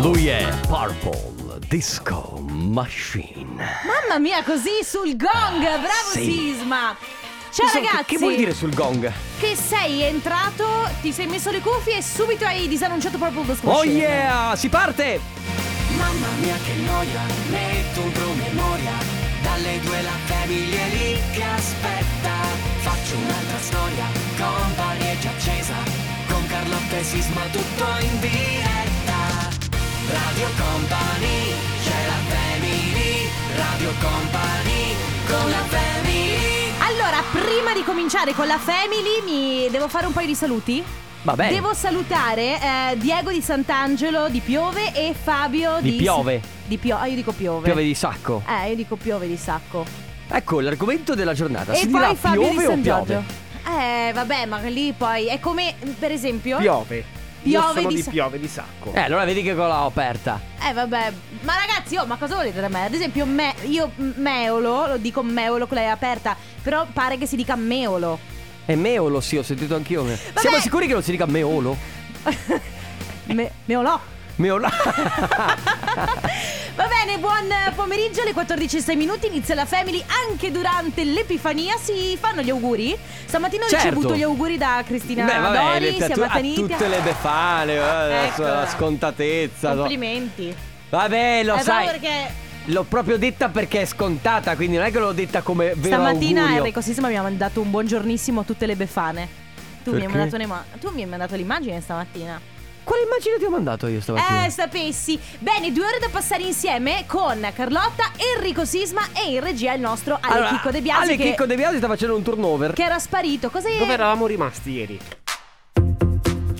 Lui è Purple Disco Machine. Mamma mia, così sul gong! Bravo Sì. Sisma! Ciao Che so- ragazzi! Che vuol dire sul gong? Che sei entrato, ti sei messo le cuffie e subito hai disannunciato proprio lo Oh Machine. yeah, si parte! Mamma mia che noia, metto un promemoria Dalle due la famiglia è lì che aspetta Faccio un'altra storia, company è già accesa Con Carlotta e Sisma tutto in diretta Radio Company, c'è la family Radio Company, con la family Allora, prima di cominciare con la Family, mi devo fare un paio di saluti. Va bene. Devo salutare eh, Diego di Sant'Angelo di Piove e Fabio Di di Piove. Di Pio- ah, io dico Piove. Piove di sacco. Eh, io dico Piove di Sacco. Ecco l'argomento della giornata. e si poi dirà Fabio di piove o San piove? Giorgio. Eh, vabbè, ma lì poi è come per esempio Piove. Piove Io sono di di, sa- piove di sacco. Eh, allora vedi che cosa l'ho aperta. Eh vabbè, ma ragazzi, oh, ma cosa volete da me? Ad esempio, me, io meolo, lo dico meolo con lei aperta, però pare che si dica meolo. È meolo, sì, ho sentito anch'io. me- Siamo sicuri che non si dica meolo? Me- meolò. Meolo. Va bene, buon pomeriggio, alle 14.06 minuti inizia la Family, anche durante l'Epifania si fanno gli auguri. Stamattina ho Certo. ricevuto gli auguri da Cristina Beh, vabbè, Dori, le- a, siamo a tutte le befane, eh, Ecco. la scontatezza. no. Complimenti. Vabbè, lo Eh, sai. perché L'ho proprio detta perché è scontata, quindi non è che l'ho detta come vero stamattina augurio. Enrico Sisma mi ha mandato un buongiornissimo a tutte le befane. Tu mi, tu mi hai mandato l'immagine stamattina. Quale immagine ti ho mandato io stamattina? Eh, sapessi. Bene, due ore da passare insieme con Carlotta, Enrico Sisma e in regia il nostro Ale Allora, Chicco De Biasi Ale che, Chicco De Biasi sta facendo un turnover. che era sparito. Cosa è? Dove eravamo rimasti ieri?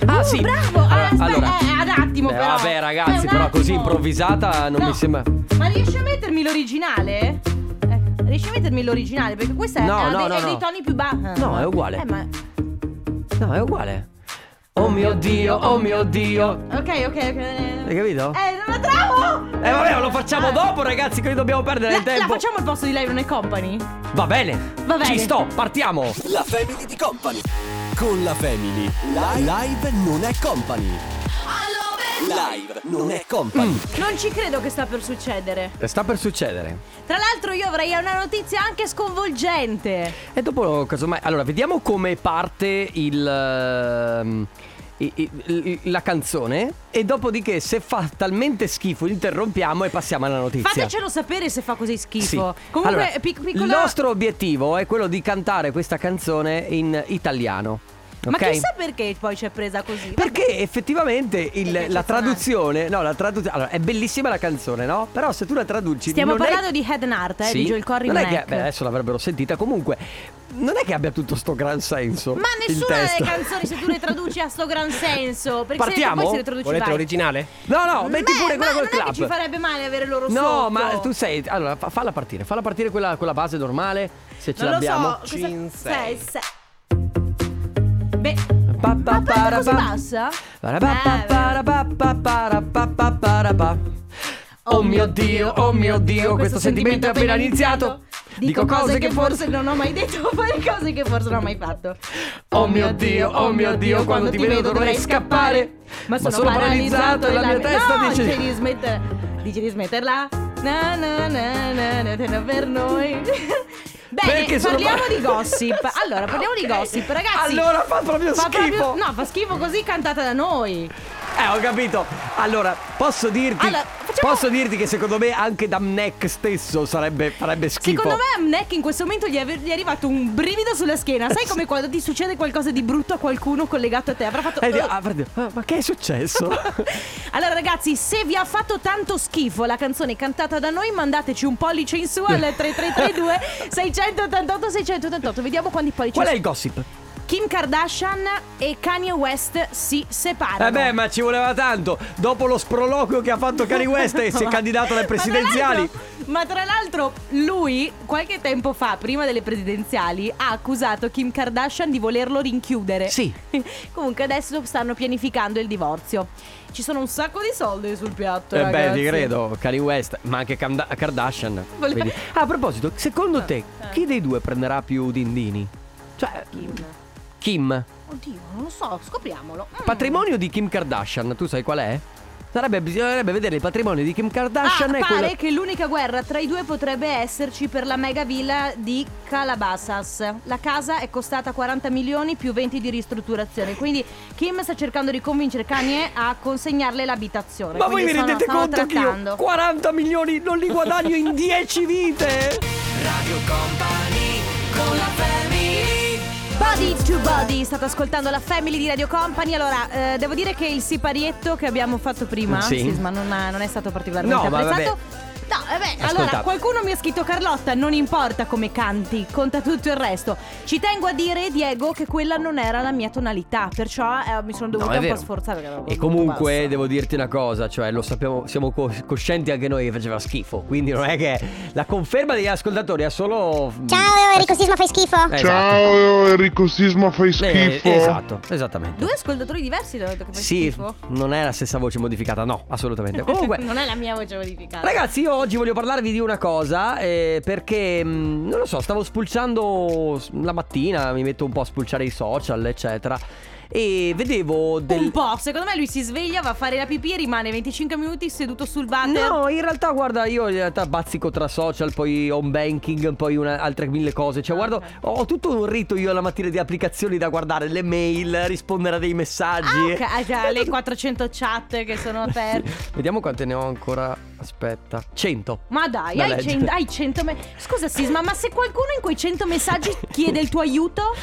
Ah, Uh, sì. Bravo! Allora, ah, aspetta, allora. eh, ad attimo Eh, però. vabbè, ragazzi, Eh, però così improvvisata non No, mi sembra. Ma riesci a mettermi l'originale? Eh, riesci a mettermi l'originale? Perché questa è, No, è no, dei, no, è no. dei toni più bassi. No, è uguale. Eh, ma... No, è uguale. Oh mio dio, oh mio dio. Ok, ok, ok. Hai capito? Eh, non la trovo! Eh vabbè, lo facciamo Ah. dopo, ragazzi, che dobbiamo perdere La, il la tempo. facciamo al posto di Live Non è Company? Va bene. Va bene. Ci sto, partiamo. La Family di Company. Con la Family. Live, non è Company. Live non è Company. Non ci credo che sta per succedere. Sta per succedere. Tra l'altro io avrei una notizia anche sconvolgente. E dopo, casomai. Allora, vediamo come parte il. ehm, i- i- i- la canzone e dopodiché se fa talmente schifo interrompiamo e passiamo alla notizia. Fatecelo sapere se fa così Sì. schifo. Comunque, Allora, pic- piccola... il nostro obiettivo è quello di cantare questa canzone in italiano. Ma ok? chissà perché poi ci è presa così. Perché effettivamente il- la traduzione, no, la traduzione, allora è bellissima la canzone, no? Però se tu la traduci Stiamo non è- parlando di Head and Heart, eh, Sì, di Joel Corry non è che beh, adesso l'avrebbero sentita comunque non è che abbia tutto sto gran senso. Ma il nessuna delle canzoni se tu le traduci ha sto gran senso. Perché Partiamo? se poi se le traduci Volete vai. l'originale? No, no, metti Beh, pure ma quella col non è clap. che ci farebbe male avere loro No, sotto. ma tu sei. Allora, fa- falla partire. Falla partire quella, quella base normale. Se ce Non lo l'abbiamo. so. cosa- Cin sei, sei. sei. Beh, così bassa? Pa, pa, Eh. Oh mio dio, oh mio dio, questo sentimento è appena iniziato. Dico cose che forse non ho mai detto, fare cose che forse non ho mai fatto. Oh mio dio, oh mio dio, quando ti vedo dovrei scappare. Ma sono, paralizzato e la mia testa no, dice di smettere. Dice di smetterla. Na na na na, na per noi. Bene, Perché sono parliamo par- di gossip. Allora, parliamo di gossip, ragazzi. Allora fa proprio fa schifo. proprio- no, fa schifo così cantata da noi. Eh, ho capito. Allora, posso dirti. Allora, facciamo- Posso dirti che secondo me anche Damnek stesso sarebbe, farebbe schifo. Secondo me a Mneck in questo momento gli è, gli è arrivato un brivido sulla schiena. Sai come quando ti succede qualcosa di brutto a qualcuno collegato a te? Avrà fatto. Eh, guarda, ah, ma che è successo? Allora ragazzi, se vi ha fatto tanto schifo la canzone cantata da noi, mandateci un pollice in su al 3332 688 688. Vediamo quanti pollici Qual è il gossip? Kim Kardashian e Kanye West si separano. Eh beh, ma ci voleva tanto. Dopo lo sproloquio che ha fatto Kanye West e si è candidato alle Ma tra presidenziali. Ma tra l'altro lui qualche tempo fa, prima delle presidenziali, ha accusato Kim Kardashian di volerlo rinchiudere. Sì. Comunque adesso stanno pianificando il divorzio. Ci sono un sacco di soldi sul piatto. Eh beh, ragazzi. ti credo, Kanye West, ma anche Kanda- Kardashian. Vole- Ah, a proposito, secondo te chi dei due prenderà più dindini? Cioè, Kim. Kim. Oddio, non lo so, scopriamolo. Mm. Patrimonio di Kim Kardashian, tu sai qual è? Sarebbe, bisognerebbe vedere il patrimonio di Kim Kardashian Ah, pare quello... che l'unica guerra tra i due potrebbe esserci per la mega villa di Calabasas. La casa è costata 40 milioni più 20 di ristrutturazione. Quindi Kim sta cercando di convincere Kanye a consegnarle l'abitazione. Ma voi Quindi vi stanno- rendete stanno conto che io trattando. 40 milioni non li guadagno in 10 vite? Radio Company con la family Body to Body, state ascoltando la Family di Radio Company. Allora, eh, devo dire che il siparietto che abbiamo fatto prima, Sì. Sisma, non, ha- non è stato particolarmente No, ma apprezzato. No, vabbè, Ascolta. allora qualcuno mi ha scritto Carlotta, non importa come canti, conta tutto il resto. Ci tengo a dire, Diego, che quella non era la mia tonalità, perciò eh, mi sono dovuta No, è un po' vero. sforzare. perché E molto comunque bassa. devo dirti una cosa, cioè lo sappiamo, siamo co- coscienti anche noi che faceva schifo, quindi non è che la conferma degli ascoltatori è solo... Ciao Enrico Sisma fai schifo? Eh, esatto. Ciao Enrico Sisma fai Eh, schifo. esatto, esattamente. Due ascoltatori diversi ho detto che fai Sì, schifo. non è la stessa voce modificata, no, assolutamente. Comunque, non è la mia voce modificata. Ragazzi, io oggi voglio parlarvi di una cosa eh, perché mh, non lo so, stavo spulciando la mattina, mi metto un po' a spulciare i social, eccetera. E vedevo del Un po', secondo me lui si sveglia, va a fare la pipì e rimane 25 minuti seduto sul water. No, in realtà guarda, io in realtà bazzico tra social, poi home banking, poi una- altre mille cose. Cioè, Ah, guardo, ho tutto un rito io la mattina di applicazioni da guardare, le mail, rispondere a dei messaggi. Ah, ok, ah, già, le 400 chat che sono aperte. Vediamo quante ne ho ancora. Aspetta, 100. Ma dai, Da hai leggere. 100, hai 100 me- Scusa Sisma, ma se qualcuno in quei 100 messaggi chiede il tuo aiuto?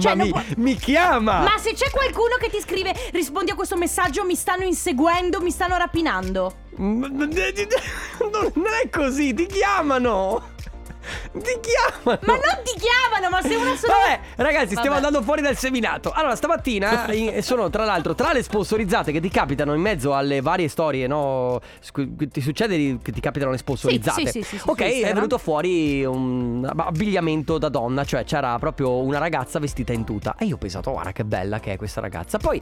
Cioè, Ma non mi, può- mi chiama! Ma se c'è qualcuno che ti scrive rispondi a questo messaggio, mi stanno inseguendo, mi stanno rapinando. Non è così, ti chiamano! Ti chiamano! Ma non ti chiamano, ma se una sola Vabbè, ragazzi, stiamo Vabbè. andando fuori dal seminato. Allora, stamattina in- sono tra l'altro tra le sponsorizzate che ti capitano in mezzo alle varie storie, no? Scu- Ti succede di- che ti capitano le sponsorizzate? Sì, sì, sì, sì, su ok, è venuto fuori un abbigliamento da donna, cioè c'era proprio una ragazza vestita in tuta. E io ho pensato, guarda che bella che è questa ragazza. Poi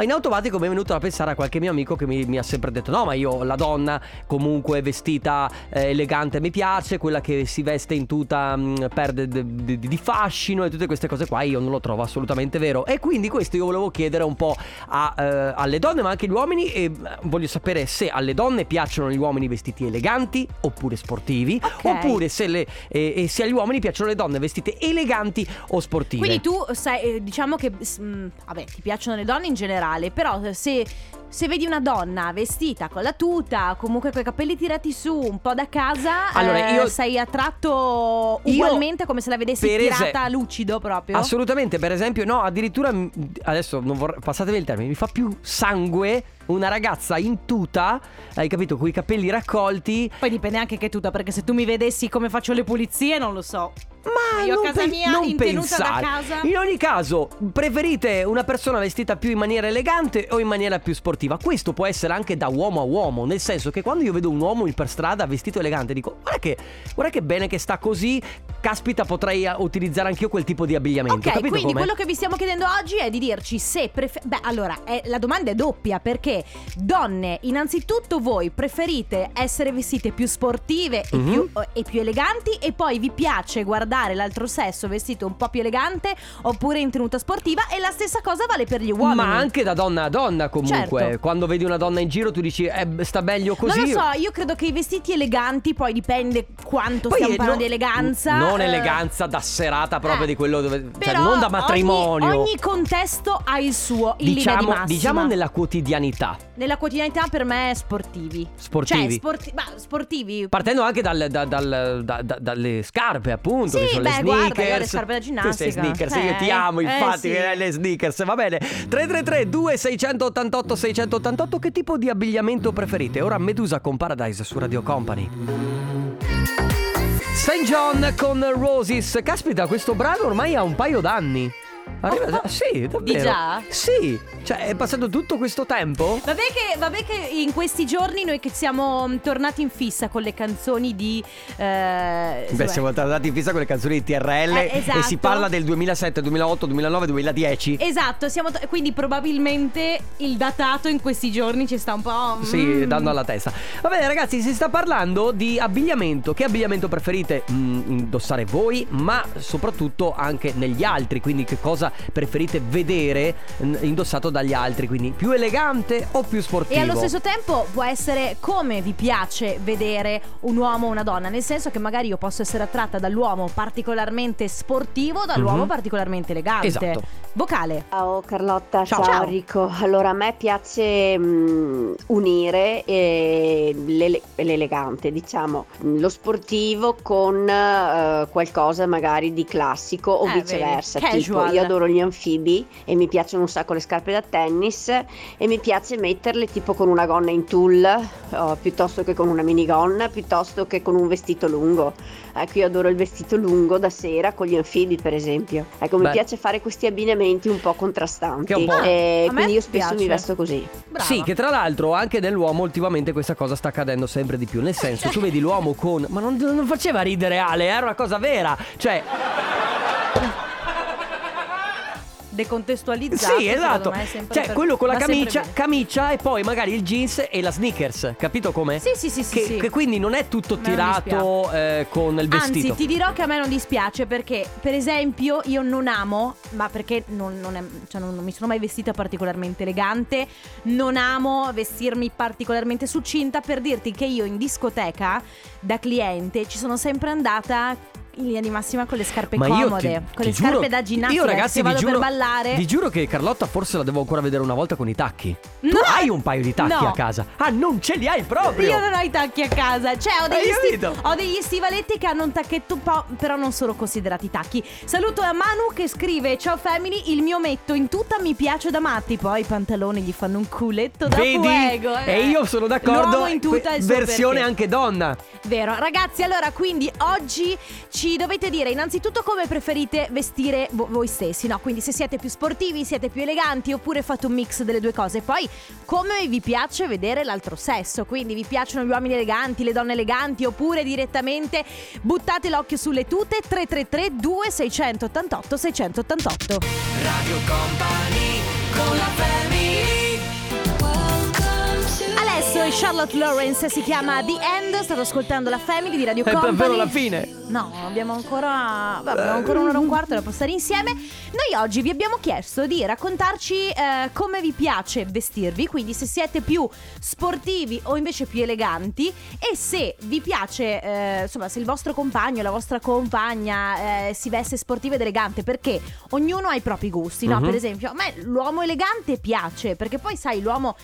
in automatico mi è venuto a pensare a qualche mio amico che mi, mi ha sempre detto: No, ma io la donna comunque vestita eh, elegante mi piace, quella che si veste in tuta mh, perde d- d- di fascino e tutte queste cose qua. Io non lo trovo assolutamente vero. E quindi questo io volevo chiedere un po' a, eh, alle donne, ma anche agli uomini. E eh, voglio sapere se alle donne piacciono gli uomini vestiti eleganti oppure sportivi, Ok. oppure se, le, eh, e se agli uomini piacciono le donne vestite eleganti o sportive. Quindi tu sai, eh, diciamo che mh, vabbè, ti piacciono le donne in generale, però se, se vedi una donna vestita con la tuta, comunque con i capelli tirati su, un po' da casa, Allora, eh, io- sei attratto Io- ugualmente come se la vedessi tirata lucido proprio. Assolutamente, per esempio, no, addirittura m- adesso non vorrei, passatemi il termine, mi fa più sangue una ragazza in tuta, hai capito, con i capelli raccolti. Poi dipende anche che tuta, perché se tu mi vedessi come faccio le pulizie, non lo so. Ma Io a non casa pe- mia, non in tenuta da pensare. casa. In ogni caso, preferite una persona vestita più in maniera elegante o in maniera più sportiva? Questo può essere anche da uomo a uomo, nel senso che quando io vedo un uomo per strada vestito elegante, dico "Guarda che guarda che bene che sta così, caspita, potrei eh, utilizzare anch'io quel tipo di abbigliamento". Ok, quindi come? quello che vi stiamo chiedendo oggi è di dirci se prefe- Beh, allora, è- la domanda è doppia perché donne, innanzitutto voi preferite essere vestite più sportive e, Mhm. più, e più eleganti e poi vi piace guardare l'altro sesso vestito un po' più elegante oppure in tenuta sportiva e la stessa cosa vale per gli uomini. Ma anche da donna a donna comunque. Certo. Quando vedi una donna in giro tu dici eh, sta meglio così. Non lo so, io credo che i vestiti eleganti poi dipende quanto Poi stiamo parlando no- di eleganza. Non eh, eleganza da serata proprio eh. di quello dove... Cioè non da ogni- matrimonio. Ogni, contesto ha il suo, in linea di diciamo, diciamo nella quotidianità. Nella quotidianità per me sportivi. Sportivi. Cioè, sporti- ma sportivi. Partendo anche dal- da- dal- da- da- dalle scarpe, appunto. Sì, che sono beh, le guarda, sneakers. io ho le scarpe da Tu sei ginnastica. sneakers, Eh, io ti amo, eh, infatti, sì. eh, le sneakers. Va bene. 333 2688 688 Che tipo di abbigliamento preferite? Ora Medusa con Paradise su Radio Company. St. John con Roses. Caspita, questo brano ormai ha un paio d'anni. Arriva, sì, davvero. Di già? Sì, cioè è passato tutto questo tempo? Vabbè che, vabbè che in questi giorni noi che siamo mm, tornati in fissa con le canzoni di... eh, Beh, insomma, siamo andati in fissa con le canzoni di TRL Eh, esatto. e si parla del 2007, 2008, 2009, 2010. Esatto, siamo to- quindi probabilmente il datato in questi giorni ci sta un po'... mm. Sì, dando alla testa. Va bene, ragazzi, si sta parlando di abbigliamento. Che abbigliamento preferite mm, indossare voi, ma soprattutto anche negli altri? Quindi, che cosa cosa preferite vedere indossato dagli altri, quindi più elegante o più sportivo? E allo stesso tempo può essere come vi piace vedere un uomo o una donna, nel senso che magari io posso essere attratta dall'uomo particolarmente sportivo, dall'uomo Mhm. particolarmente elegante. Esatto. Vocale. Ciao Carlotta, Ciao. ciao. Enrico. Allora a me piace mm, unire eh, l'ele- l'elegante, diciamo, lo sportivo con eh, qualcosa magari di classico o Eh, viceversa. vedi, Tipo, io adoro gli anfibi e mi piacciono un sacco le scarpe da tennis e mi piace metterle tipo con una gonna in tulle oh, piuttosto che con una minigonna, piuttosto che con un vestito lungo. Ecco, io adoro il vestito lungo da sera con gli anfibi, per esempio. Ecco, mi Beh. piace fare questi abbinamenti un po' contrastanti. Un po'- E a me quindi io spesso piace. mi vesto così. Brava. Sì, che tra l'altro anche nell'uomo ultimamente questa cosa sta accadendo sempre di più. Nel senso, tu vedi l'uomo con. Ma non, non faceva ridere Ale, era una cosa vera. Cioè, Decontestualizzato. sì, esatto. Cioè, per- quello con la camicia, camicia e poi magari il jeans e la sneakers. Capito come? Sì, sì, sì, sì, Che, sì. che quindi non è tutto tirato eh, con il vestito. Anzi, ti dirò che a me non dispiace perché, per esempio, io non amo, ma perché non, non è- cioè non- non mi sono mai vestita particolarmente elegante, non amo vestirmi particolarmente succinta per dirti che io in discoteca da cliente ci sono sempre andata in linea di massima con le scarpe Ma io comode, ti, con ti le giuro- scarpe da ginnastica. Io ragazzi se vi vado giuro, per ballare. vi giuro che Carlotta forse la devo ancora vedere una volta con i tacchi. Tu No! hai un paio di tacchi No. a casa. Ah, non ce li hai proprio. Io non ho i tacchi a casa, cioè ho degli, sti- ho degli stivaletti che hanno un tacchetto un po', però non sono considerati tacchi. Saluto a Manu che scrive: Ciao family, il mio metto in tutta mi piace da matti. Poi i pantaloni gli fanno un culetto da Vedi? fuego. eh. E io sono d'accordo. L'uomo in tutta que- il suo versione perché. anche donna. Vero, ragazzi, allora quindi oggi ci dovete dire innanzitutto come preferite vestire vo- voi stessi, no? Quindi se siete più sportivi, siete più eleganti oppure fate un mix delle due cose. Poi come vi piace vedere l'altro sesso, quindi vi piacciono gli uomini eleganti, le donne eleganti oppure direttamente buttate l'occhio sulle tute 333 2688 688. Radio Company con la family Adesso è Charlotte Lawrence si chiama The End, state ascoltando la Family di Radio È Company. davvero la fine. No, abbiamo ancora, vabbè, abbiamo ancora un'ora e un quarto da passare insieme. Noi oggi vi abbiamo chiesto di raccontarci eh, come vi piace vestirvi, quindi se siete più sportivi o invece più eleganti e se vi piace, eh, insomma, se il vostro compagno, la vostra compagna eh, si veste sportiva ed elegante, perché ognuno ha i propri gusti, no? Mhm. Per esempio, a me l'uomo elegante piace, perché poi sai, l'uomo...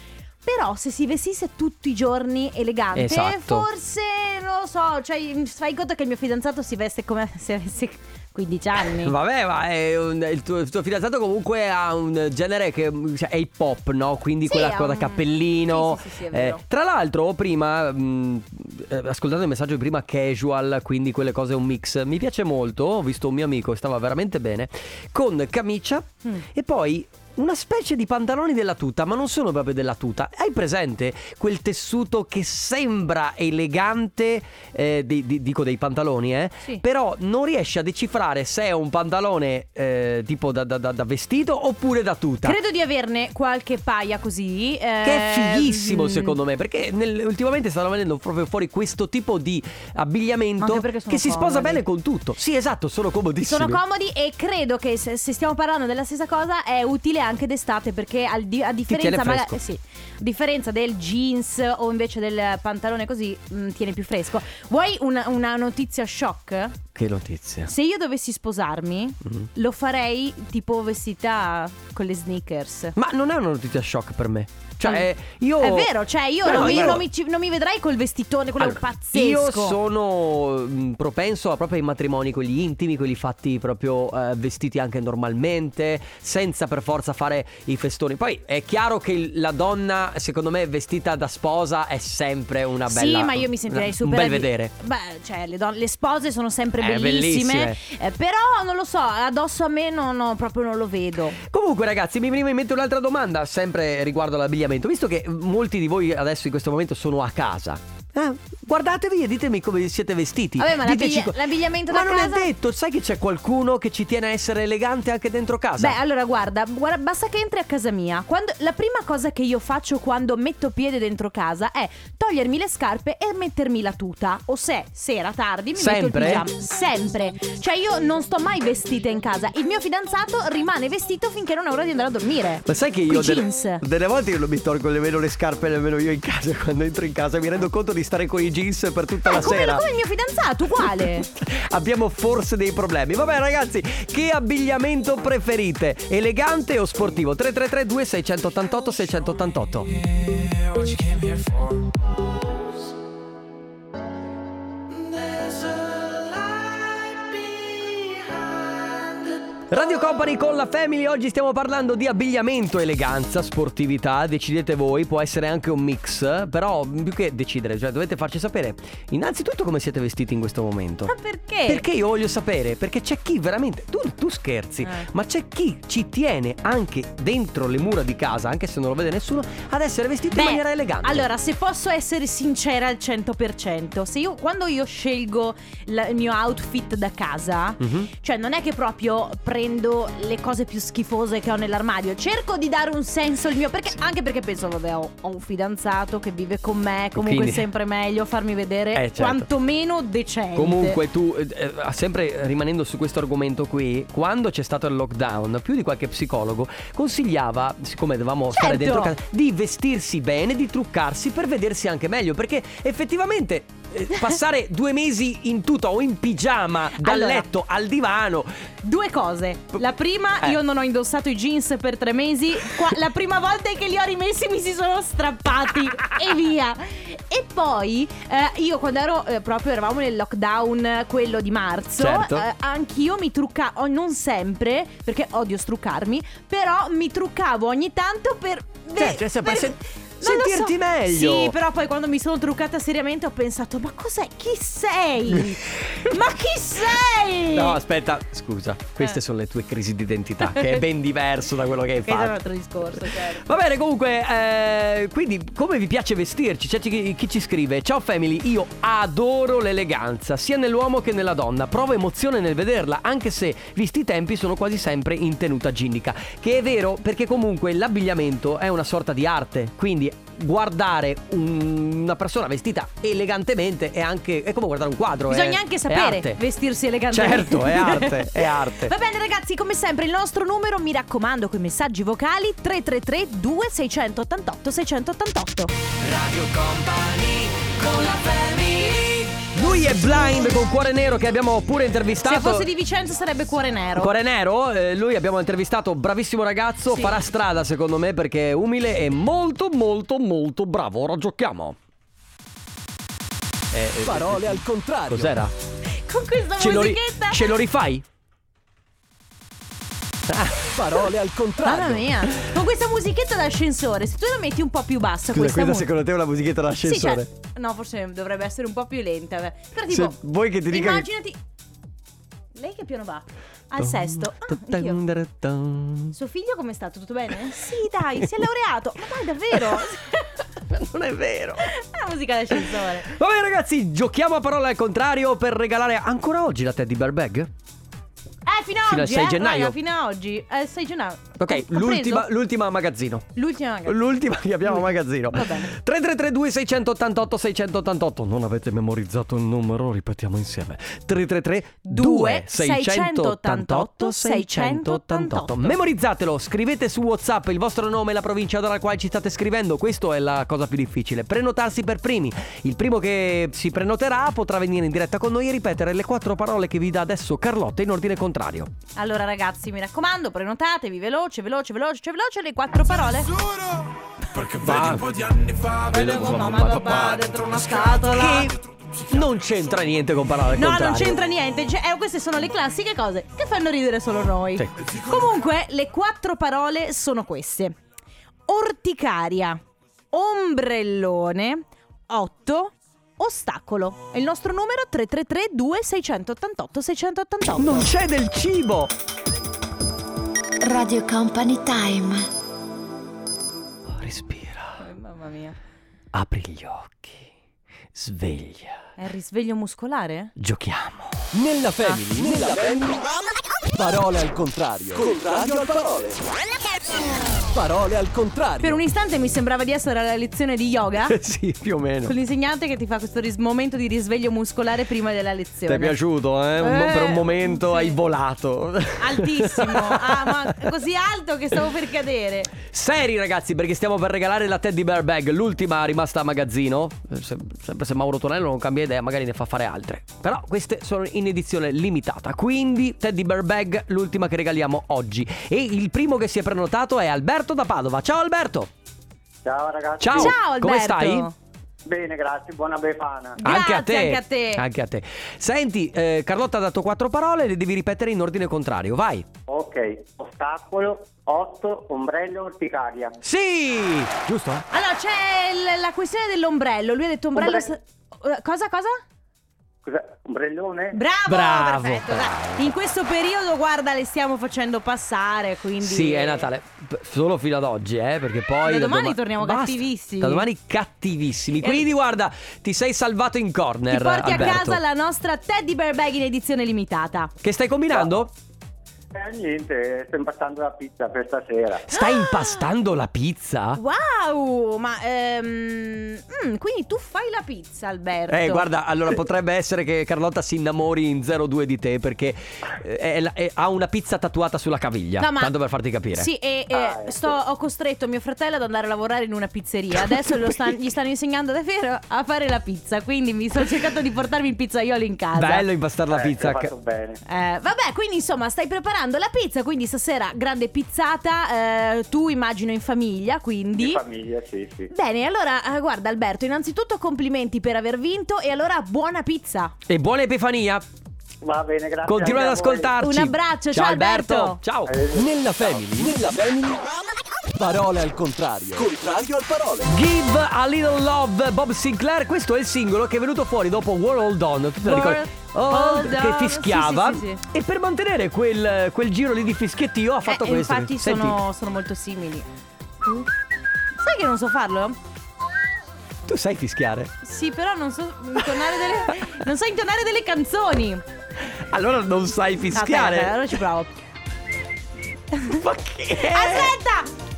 Però se si vestisse tutti i giorni elegante, Esatto. forse non lo so, cioè fai conto che il mio fidanzato si veste come se avesse 15 anni. Vabbè, ma un- il, tuo, il tuo fidanzato comunque ha un genere che cioè, è hip hop, no? Quindi Sì, quella cosa un- cappellino. Sì, sì, Eh, tra l'altro, prima, mh, eh, ascoltando il messaggio di prima, casual, quindi quelle cose un mix. Mi piace molto. Ho visto un mio amico, stava veramente bene, con camicia Mm. e poi. Una specie di pantaloni della tuta, ma non sono proprio della tuta. Hai presente quel tessuto che sembra elegante, eh, di- di- dico dei pantaloni, eh? Sì. Però non riesci a decifrare se è un pantalone eh, tipo da, da- da- vestito oppure da tuta. Credo di averne qualche paia così. Che è fighissimo mm, secondo me Perché nel- ultimamente stanno venendo proprio fuori questo tipo di abbigliamento Che si sposa comodi. bene con tutto Sì esatto, sono comodissimi Sono comodi e credo che se, se stiamo parlando della stessa cosa è utile anche d'estate perché al di- a differenza, eh sì, a differenza del jeans o invece del pantalone così mm, tiene più fresco. Vuoi una, una notizia shock? Che notizia Se io dovessi sposarmi Mhm. lo farei tipo vestita con le sneakers. Ma non è una notizia shock per me Cioè io È vero, cioè io, No, non, no, mi, io- non mi non mi vedrai col vestitone, quello Allora, pazzesco. Io sono mh, propenso a proprio ai matrimoni, quelli intimi, quelli fatti proprio eh, vestiti anche normalmente, senza per forza fare i festoni. Poi è chiaro che la donna, secondo me, vestita da sposa è sempre una bella. Sì, ma io mi sentirei super Un bel vedere. Beh, cioè, le, don- le spose sono sempre Eh, bellissime. bellissime. eh, però non lo so, addosso a me non, no, proprio non lo vedo. Comunque, ragazzi, mi veniva in mente un'altra domanda, sempre riguardo all'abbigliamento. Visto che molti di voi adesso in questo momento sono a casa. Eh, guardatevi e ditemi come siete vestiti. Vabbè, ma Diteci l'abiglia- l'abbigliamento ma da non casa- è detto, sai che c'è qualcuno che ci tiene a essere elegante anche dentro casa? Beh, allora guarda, guarda, basta che entri a casa mia. Quando- la prima cosa che io faccio quando metto piede dentro casa è togliermi le scarpe e mettermi la tuta. O se sera tardi mi Sempre? metto il pigiama. Sempre. Cioè io non sto mai vestita in casa. Il mio fidanzato rimane vestito finché non è ora di andare a dormire. Ma sai che io Coi delle, jeans. delle volte io non mi tolgo nemmeno le scarpe nemmeno io in casa quando entro in casa mi rendo conto di stare con i jeans per tutta la Eh, come, sera. come il mio fidanzato, uguale. Abbiamo forse dei problemi. Vabbè ragazzi, che abbigliamento preferite? Elegante o sportivo? 333 2688 688. Radio Company con la Family, oggi stiamo parlando di abbigliamento, eleganza, sportività, decidete voi, può essere anche un mix, però più che decidere, cioè dovete farci sapere innanzitutto come siete vestiti in questo momento. Ma perché? Perché io voglio sapere, perché c'è chi veramente, tu, tu scherzi, Eh. ma c'è chi ci tiene anche dentro le mura di casa, anche se non lo vede nessuno, ad essere vestito in maniera elegante. Allora, se posso essere sincera al 100%, se io quando io scelgo la- il mio outfit da casa, Mhm. cioè non è che proprio prendo le cose più schifose che ho nell'armadio, cerco di dare un senso al mio perché anche perché penso vabbè, ho, ho un fidanzato che vive con me, comunque Quindi- è sempre meglio farmi vedere Eh, certo. quantomeno decente. Comunque tu, eh, eh, sempre rimanendo su questo argomento qui, quando c'è stato il lockdown, più di qualche psicologo consigliava, siccome dovevamo stare Certo. dentro casa, di vestirsi bene, di truccarsi per vedersi anche meglio, perché effettivamente passare due mesi in tuta o in pigiama dal Allora. letto al divano, Due cose. La prima, Eh. io non ho indossato i jeans per tre mesi. Qua- la prima volta che li ho rimessi mi si sono strappati e via. E poi, eh, io quando ero eh, proprio, eravamo nel lockdown, eh, quello di marzo, Certo. eh, anch'io mi truccavo, non sempre, perché odio struccarmi, però mi truccavo ogni tanto per... Cioè, cioè, per sen- sentirti meglio. Sì, però poi quando mi sono truccata seriamente ho pensato, ma cos'è? Chi sei? ma chi sei? No, aspetta, scusa, queste Eh. sono le tue crisi di identità, che è ben diverso da quello che hai Che è un fatto. altro discorso, certo. Va bene, comunque, eh, quindi come vi piace vestirci? C'è chi, chi ci scrive: Ciao family, io adoro l'eleganza, sia nell'uomo che nella donna. Provo emozione nel vederla, anche se visti i tempi sono quasi sempre in tenuta ginnica. Che è vero, perché comunque l'abbigliamento è una sorta di arte. Quindi guardare un- una persona vestita elegantemente è anche. è come guardare un quadro. Bisogna è- anche è sapere arte. vestirsi elegantemente. Certo, è arte, è arte. Va bene ragazzi, come sempre il nostro numero, mi raccomando, con i messaggi vocali 333 2688 688. Radio Company con la family Lui è blind con cuore nero che abbiamo pure Se intervistato. fosse di Vicenza sarebbe cuore nero. Cuore Nero, eh, lui abbiamo intervistato, bravissimo ragazzo, Sì. farà strada secondo me perché è umile e molto molto molto bravo. Ora giochiamo. Eh, eh, Parole al contrario. Cos'era? Con questa Ce lo, ri- musichetta. ce lo rifai? Parole al contrario. Mamma mia. Con questa musichetta d'ascensore, se tu la metti un po' più bassa Scusa, questa questa mu- secondo te è una musichetta Sì, d'ascensore? cioè, no, forse dovrebbe essere un po' più lenta. beh. Però Se tipo vuoi che ti dica che- Immaginati Lei che piano va? Al sesto. Ah. Suo figlio come è stato? Tutto bene? Sì, dai, si è laureato. Ma dai, davvero? Non è vero. È la musica d'ascensore. Vabbè ragazzi, giochiamo a parole al contrario per regalare ancora oggi la Teddy Bear Bag? Eh, fino a Fino al oggi. 6 eh, gennaio. raga, fino a oggi. Eh, 6 gennaio. Ok, Ho- l'ultima, preso l'ultima magazzino. L'ultima magari. L'ultima che abbiamo a magazzino. Va bene. 3332 688 688. Non avete memorizzato il numero? Ripetiamo insieme. 333 Due 688 688. Memorizzatelo, scrivete su WhatsApp il vostro nome e la provincia dalla quale ci state scrivendo. Questo è la cosa più difficile. Prenotarsi per primi. Il primo che si prenoterà potrà venire in diretta con noi e ripetere le quattro parole che vi dà adesso Carlotta in ordine contrario. Allora, ragazzi, mi raccomando, prenotatevi veloce, veloce, veloce, veloce le quattro parole. Va. Vedevo mamma e papà dentro una scatola. Che non c'entra niente con parole No, contrario. non c'entra niente. Cioè, eh, queste sono le classiche cose che fanno ridere solo noi. Sì. Comunque, le quattro parole sono queste: orticaria, ombrellone, 8, ostacolo. E il nostro numero 333 2688 688. Non c'è del cibo! Radio Company Time. Respira, Mamma mia. apri gli occhi sveglia. È il risveglio muscolare? Giochiamo. Nella family, nella family. Parole al contrario. Contrario al parole. Parole al contrario. Per un istante mi sembrava di essere alla lezione di yoga. sì, più o meno. Con l'insegnante che ti fa questo ris- momento di risveglio muscolare prima della Ti lezione. è piaciuto, eh? Un Eh, per un momento sì. hai volato. Altissimo. Ah, ma così alto che stavo per cadere. Seri ragazzi perché stiamo per regalare la Teddy Bear Bag L'ultima rimasta a magazzino Eh, se- Sempre se Mauro Tonello non cambia idea Magari ne fa fare altre Però queste sono in edizione limitata Quindi Teddy Bear Bag L'ultima che regaliamo oggi E il primo che si è prenotato è Alberto da Padova Ciao Alberto Ciao ragazzi. Ciao, Ciao Alberto. come stai? Bene, grazie, buona Befana. anche a Grazie, te anche a te. Anche a te Senti eh, Carlotta ha dato quattro parole Le devi ripetere in ordine contrario Vai Ok, ostacolo, 8, ombrello, orticaria. Sì Giusto? Allora, c'è l- la questione dell'ombrello. Lui ha detto ombrello. Ombre- sa- Cosa, cosa? Ombrellone? Bravo, Bravo, perfetto. bravo. In questo periodo, guarda, le stiamo facendo passare. Quindi. Sì, è Natale. P- Solo fino ad oggi, eh, perché poi. Da da domani doma- torniamo Basta. cattivissimi. Da domani cattivissimi. Quindi, guarda, ti sei salvato in corner. Ti porti Alberto. a casa la nostra Teddy Bear Bag in edizione limitata. Che stai combinando? Eh, niente, sto impastando la pizza per stasera. Stai impastando la pizza? Wow, ma ehm, mm, quindi tu fai la pizza, Alberto? Eh, guarda, allora potrebbe essere che Carlotta si innamori in 02 di te perché eh, è la- è- ha una pizza tatuata sulla caviglia. No, ma- Tanto per farti capire. Sì, e, e Ah, ecco. sto- ho costretto mio fratello ad andare a lavorare in una pizzeria. Adesso lo stan- gli stanno insegnando davvero a fare la pizza. Quindi mi sto cercando di portarmi il pizzaiolo in casa. Bello impastare la Eh, pizza. bene. Eh, vabbè, quindi insomma, stai preparando la pizza. Quindi stasera grande pizzata. eh, tu immagino in famiglia, Di quindi. famiglia, sì, sì. Bene, allora, eh, guarda Alberto, innanzitutto complimenti per aver vinto e allora buona pizza. E buona Epifania. Va bene, grazie. Continua ad ascoltarci. Un abbraccio, ciao, Alberto. Alberto. Ciao. Nella family, nella family. Parole al contrario. Contrario al parole. Give a Little Love Bob Sinclair Questo è il singolo che è venuto fuori dopo War Hold On Tu te la ricordi? World Hold che fischiava Sì, sì, sì, sì. E per mantenere quel, quel giro lì di fischiettio ha fatto Eh, questo Infatti sono, sono molto simili. Sai che non so farlo? Tu sai fischiare? Sì, però non so intonare delle, non so intonare delle canzoni. Allora non sai fischiare aspetta, allora ci provo. Ma che Aspetta!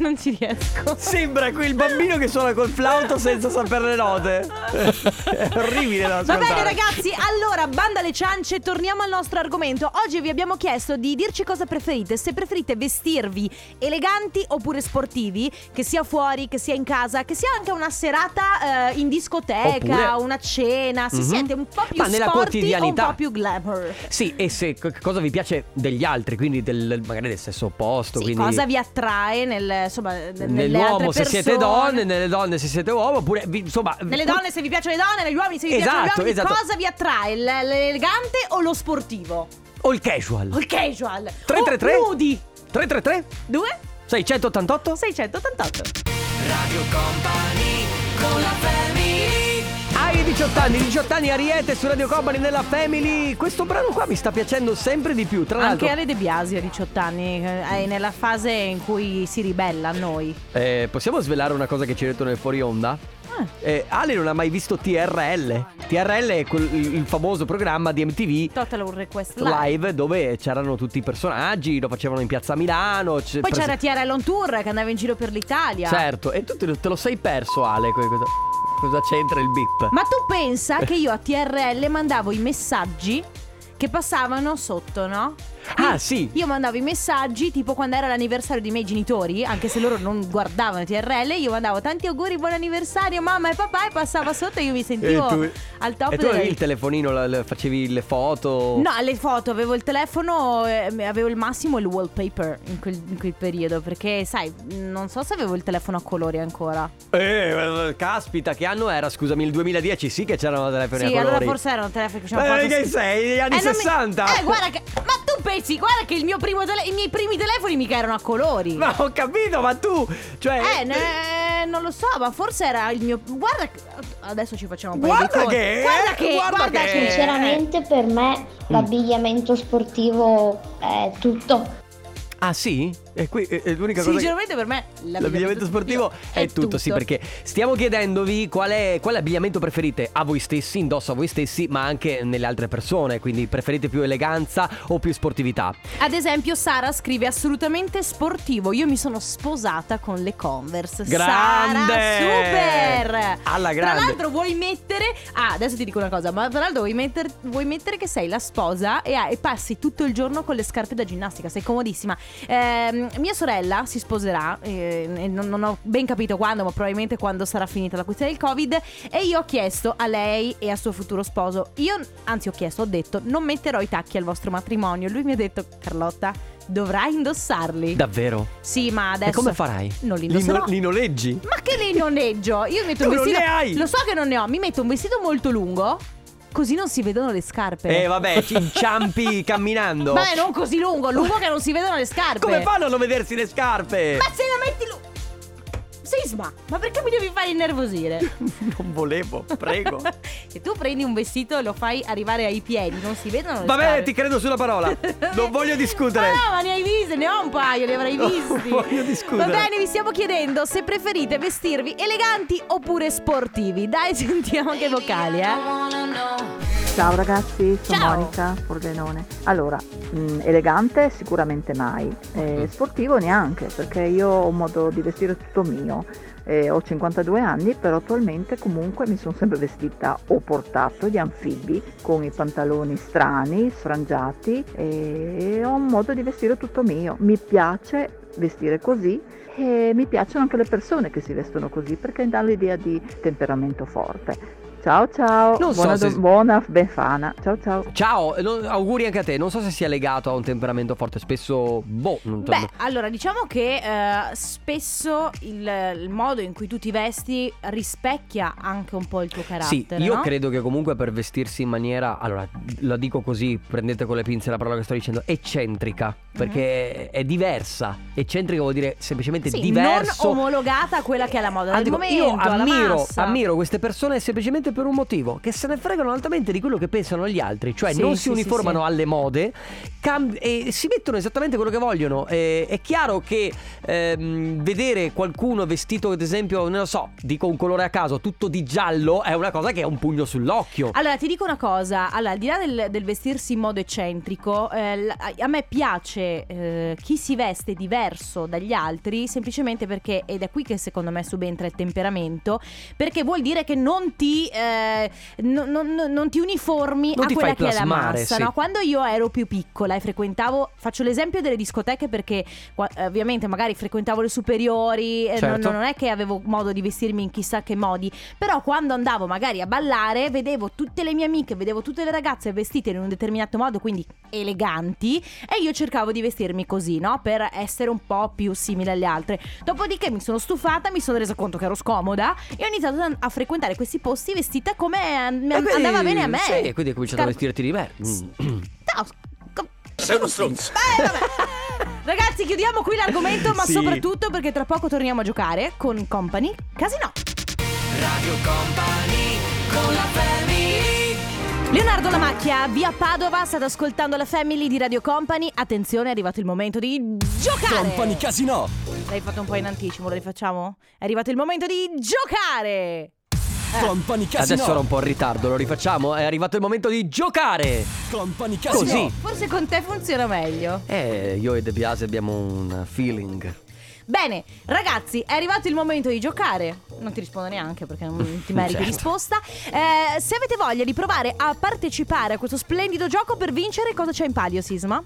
Non ci riesco. Sembra quel bambino che suona col flauto senza sapere le note È orribile da Va ascoltare bene ragazzi, allora banda alle ciance, torniamo al nostro argomento. Oggi vi abbiamo chiesto di dirci cosa preferite, se preferite vestirvi eleganti oppure sportivi, che sia fuori, che sia in casa, che sia anche una serata eh, in discoteca, Oppure- una cena, se Mhm. siete un po' più Ma nella sporty o un quotidianità. po' più glamour. Sì, e se co- cosa vi piace degli altri, quindi del, magari del sesso opposto. Sì, quindi cosa vi attrae nel, insomma, nell'uomo se siete donne, nelle donne se siete uomo, oppure vi- insomma. Nelle donne se vi piacciono le donne, negli uomini se vi Esatto, piacciono gli uomini, esatto. cosa vi attrae? L'elegante o lo sportivo? O il casual. O il casual? 333? O nudi? 333 2 688 688 Radio Company con la family Hai 18 anni, 18 anni Ariete su Radio Company nella Family. Questo brano qua mi sta piacendo sempre di più. Tra l'altro, Anche Ale De Biasi a 18 anni eh, è nella fase in cui si ribella a noi eh, possiamo svelare una cosa che ci hai detto nel fuori onda? Ah. Eh, Ale non ha mai visto TRL. TRL è quel- il famoso programma di MTV Total Request Live, live dove c'erano tutti i personaggi, lo facevano in piazza Milano. Poi prese- c'era TRL on tour che andava in giro per l'Italia Certo, e tu te lo, te lo sei perso, Ale. Cosa c'entra il bip? Ma tu pensa che io a TRL mandavo i messaggi che passavano sotto, no? Ah, sì. Io mandavo i messaggi tipo quando era l'anniversario dei miei genitori, anche se loro non guardavano TRL, io mandavo tanti auguri, buon anniversario mamma e papà e passava sotto e io mi sentivo al top e tu avevi il telefonino, la- la- facevi le foto. No, alle foto avevo il telefono, eh, avevo il massimo il wallpaper in quel, in quel periodo perché sai, non so se avevo il telefono a colori ancora. Eh, caspita, che anno era? Scusami, il 2010 sì che c'erano telefoni sì, a colori. allora forse erano telefoni che Ma facevano che sei? Negli anni Eh, non mi- 60? Eh, guarda che. Ma tu pensi, guarda che il mio primo tele- i miei primi telefoni mica erano a colori. Ma ho capito, ma tu, cioè... Eh, ne- non lo so, ma forse era il mio. Guarda, che- adesso ci facciamo un paio Guarda di che- Guarda che. guarda Guarda, che- che. Sinceramente per me l'abbigliamento sportivo è tutto. Ah sì? E qui è, è l'unica cosa che... Sinceramente per me L'abbigliamento sportivo è, tutto, sì, perché stiamo chiedendovi qual è, qual è l'abbigliamento preferite a voi stessi, indosso a voi stessi, ma anche nelle altre persone, quindi preferite più eleganza o più sportività? Ad esempio Sara scrive assolutamente sportivo Io mi sono sposata con le Converse Grande! Sara, super! Alla Tra grande. l'altro vuoi mettere Ah, adesso ti dico una cosa Ma tra l'altro vuoi, metter- vuoi mettere che sei la sposa e, hai- e passi tutto il giorno con le scarpe da ginnastica Sei comodissima Ehm, Mia sorella si sposerà eh, non, non ho ben capito quando Ma probabilmente quando sarà finita la questione del covid E io ho chiesto a lei e al suo futuro sposo Io, anzi ho chiesto, ho detto Non metterò i tacchi al vostro matrimonio Lui mi ha detto Carlotta dovrai indossarli Davvero? Sì ma adesso e come farai? Non li Li, indosserò no- li noleggi? Ma che li noleggio? Io metto Tu un non vestito ne hai! Lo so che non ne ho Mi metto un vestito molto lungo Così non si vedono le scarpe Eh vabbè, ci inciampi camminando. Vabbè non così lungo Lungo che non si vedono le scarpe Come fanno a non vedersi le scarpe? Ma se la metti lungo Sisma Ma perché mi devi fare innervosire? Non volevo, prego. Se tu prendi un vestito e lo fai arrivare ai piedi Non si vedono le Vabbè, scarpe ti credo sulla parola. Non voglio discutere. Ma no, ma ne hai viste, ne ho un paio, li avrai Non visti. voglio discutere. Va bene, vi stiamo chiedendo se preferite vestirvi eleganti oppure sportivi. Dai, sentiamo che vocali, eh. Ciao ragazzi, sono Ciao. Monica Pordenone. Allora, mh, elegante sicuramente mai, eh, sportivo neanche, perché io ho un modo di vestire tutto mio. Eh, ho 52 anni, però attualmente comunque mi sono sempre vestita o portato gli anfibi con i pantaloni strani, sfrangiati e ho un modo di vestire tutto mio. Mi piace vestire così e mi piacciono anche le persone che si vestono così perché dà l'idea di temperamento forte. Ciao ciao, Non so buona, se- do- buona Befana, ciao ciao. Ciao, eh, no- auguri anche a te. Non so se sia legato a un temperamento forte. Spesso, boh, non Beh, allora diciamo che eh, spesso il, il modo in cui tu ti vesti rispecchia anche un po' il tuo Sì, carattere. io no? credo che comunque per vestirsi in maniera, allora la dico così, prendete con le pinze la parola che sto dicendo, eccentrica, perché è diversa. Eccentrica vuol dire semplicemente Sì, diverso. non omologata a quella che è la moda del Andico, momento, io alla ammiro, massa. ammiro queste persone semplicemente per un motivo, che se ne fregano altamente di quello che pensano gli altri, cioè Sì, non sì, si uniformano sì, alle mode cam- e si mettono esattamente quello che vogliono. E- è chiaro che ehm, vedere qualcuno vestito, ad esempio, non lo so, dico un colore a caso, tutto di giallo, è una cosa che è un pugno sull'occhio. Allora, ti dico una cosa, allora, al di là del, del vestirsi in modo eccentrico, eh, a me piace eh, chi si veste diverso dagli altri, semplicemente perché, ed è qui che secondo me subentra il temperamento, perché vuol dire che non ti, eh, no- no- no- non ti uniformi Non a ti quella che è la plasmare, massa. sì. no? Quando io ero più piccola e frequentavo, faccio l'esempio delle discoteche perché eh, ovviamente magari frequentavo le superiori, eh, non- Certo. non è che avevo modo di vestirmi in chissà che modi, però quando andavo magari a ballare vedevo tutte le mie amiche, vedevo tutte le ragazze vestite in un determinato modo, quindi eleganti, e io cercavo di vestirmi così, no? Per essere un po' più simile alle altre. Dopodiché mi sono stufata, mi sono resa conto che ero scomoda e ho iniziato a- frequentare questi posti vestita come eh, mi E quindi- andava bene a me. Sì, e quindi hai cominciato a Scar- vestirti di me. No, com- Sei uno stronzo. eh, vabbè. Ragazzi, chiudiamo qui l'argomento, ma Sì. soprattutto perché tra poco torniamo a giocare con Company Casino. Radio Company con la family Leonardo Lamacchia, via Padova, state ascoltando la Family di Radio Company. Attenzione, è arrivato il momento di giocare. Company Casino. L'hai fatto un po' in anticipo, lo rifacciamo? È arrivato il momento di giocare. Company Casino. Adesso ero un po' in ritardo, lo rifacciamo. È arrivato il momento di giocare. Company Casino. Così. Forse con te funziona meglio. Eh, io e De Biase abbiamo un feeling. Bene, ragazzi, è arrivato il momento di giocare. Non ti rispondo neanche perché non ti meriti Certo. risposta. Eh, se avete voglia di provare a partecipare a questo splendido gioco per vincere, cosa c'è in palio, Sisma?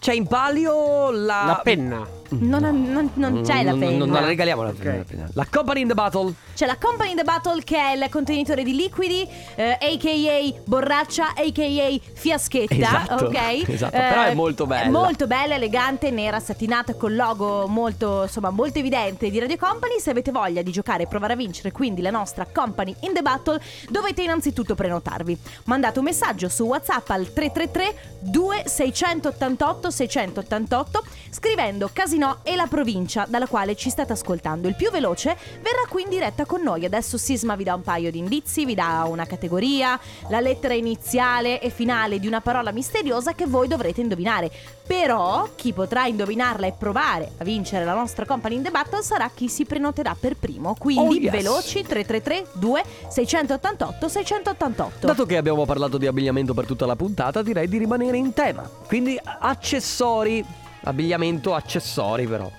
C'è in palio la. La penna. Non, non- non c'è la penna. Non, non la regaliamo la penna. La Company in the Battle. C'è la Company in the Battle che è il contenitore di liquidi, eh, a.k.a. borraccia, a.k.a. fiaschetta, Esatto, ok? esatto, però è molto bella. Molto bella, elegante, nera, satinata, col logo molto, insomma, molto evidente di Radio Company. Se avete voglia di giocare e provare a vincere quindi la nostra Company in the Battle, dovete innanzitutto prenotarvi. Mandate un messaggio su WhatsApp al 333 2688 688 scrivendo Casino no e la provincia dalla quale ci state ascoltando. Il più veloce verrà qui in diretta con noi. Adesso Sisma vi dà un paio di indizi, vi dà una categoria, la lettera iniziale e finale di una parola misteriosa che voi dovrete indovinare. Però chi potrà indovinarla e provare a vincere la nostra Company in the Battle sarà chi si prenoterà per primo. Quindi Oh, yes. veloci 333 2 688 688. Dato che abbiamo parlato di abbigliamento per tutta la puntata, direi di rimanere in tema. Quindi accessori, abbigliamento, accessori però.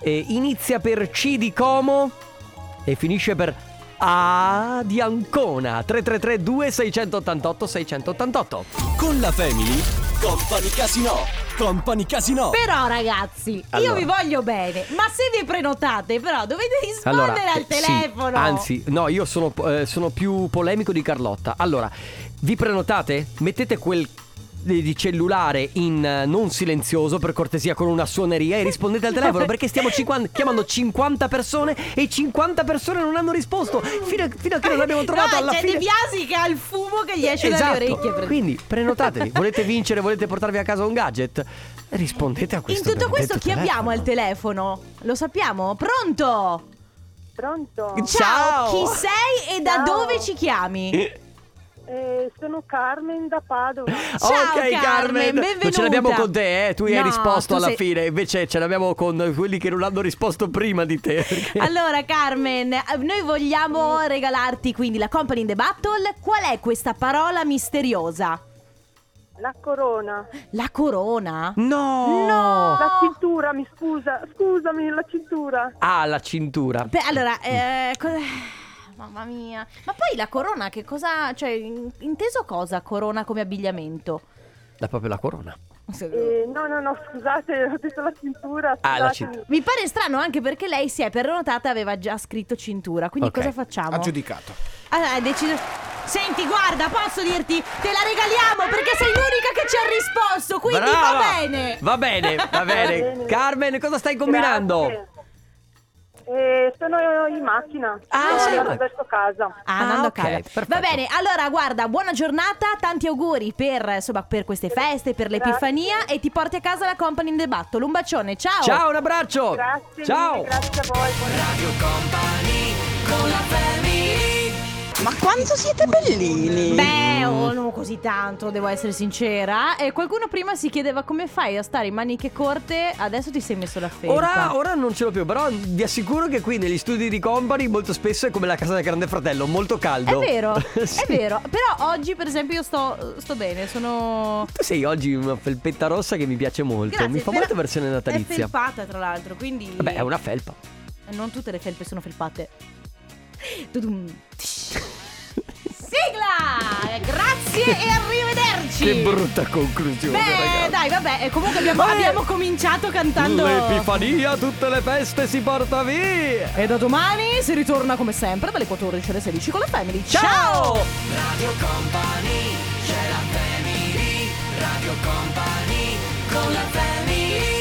E inizia per C di Como e finisce per A di Ancona. 333 2688 688. Con la Family, Company Casino. Company Casino. Però ragazzi, io Allora. vi voglio bene, ma se vi prenotate però dovete rispondere al eh, sì, telefono. anzi, no, io sono, eh, sono più polemico di Carlotta. Allora, vi prenotate? Mettete quel di cellulare in eh, non silenzioso per cortesia con una suoneria e rispondete al telefono perché stiamo 50 chiamando 50 persone e 50 persone non hanno risposto fino a, fino a che non abbiamo trovato no, alla c'è fine De Biasi che ha il fumo che gli esce Esatto. dalle orecchie. per- Quindi prenotatevi, volete vincere, volete portarvi a casa un gadget? Rispondete a In questo tutto questo chi abbiamo al telefono. telefono? Lo sappiamo? Pronto? Pronto? Ciao, chi sei e da Ciao. dove ci chiami? Eh, sono Carmen da Padova. Ciao, ok Carmen, Carmen, non ce l'abbiamo benvenuta. con te, eh? tu hai No, risposto tu alla sei- fine, invece ce l'abbiamo con quelli che non hanno risposto prima di te. perché- Allora Carmen, eh, noi vogliamo regalarti quindi la Company in the Battle. Qual è questa parola misteriosa? La corona. La corona? No! No! La cintura, mi scusa. Scusami, la cintura. Ah, la cintura. Beh, allora, eh, co- mamma mia. Ma poi la corona, che cosa. Cioè, in- inteso cosa? Corona come abbigliamento? È proprio la corona. Eh, no, no, no, scusate, ho detto la cintura. Ah, la scusatemi. Mi pare strano anche perché lei si è prenotata e aveva già scritto cintura. Quindi Ok. cosa facciamo? Aggiudicato. Allora, hai deciso. Senti, guarda, posso dirti, te la regaliamo perché sei l'unica che ci ha risposto. Quindi Brava! va bene. Va bene, va bene. bene. Carmen, cosa stai combinando? Grazie. Eh, sono in macchina. Ah, in andando verso casa. Ah, andando ok, a casa. Va bene, allora guarda, buona giornata, tanti auguri per, insomma, per queste feste, per l'Epifania e ti porti a casa la Company in the Battle. Un bacione, ciao! Ciao, un abbraccio. Grazie, Ciao. mille, grazie a voi. buona- Radio Company con la family Ma quanto siete bellini! Beh, oh, non così tanto, devo essere sincera. E qualcuno prima si chiedeva come fai a stare in maniche corte, adesso ti sei messo la felpa. Ora, ora non ce l'ho più, però vi assicuro che qui negli studi di Company molto spesso è come la casa del grande fratello, molto È caldo. vero, Sì. è vero. Però oggi, per esempio, io sto, sto bene, sono... Tu sei oggi una felpetta rossa che mi piace molto. Grazie, mi fa per- versione versione È natalizia. felpata, tra l'altro, quindi... Vabbè, è una felpa. Non tutte le felpe sono felpate. Tudum. Grazie e arrivederci! Che brutta conclusione, Beh, ragazzi. dai, vabbè, e comunque abbiamo, Eh. abbiamo cominciato cantando. L'Epifania, tutte le feste si porta via. E da domani si ritorna come sempre dalle 14 alle 16 con la Family. Ciao! Radio Company c'è la family Radio Company con la family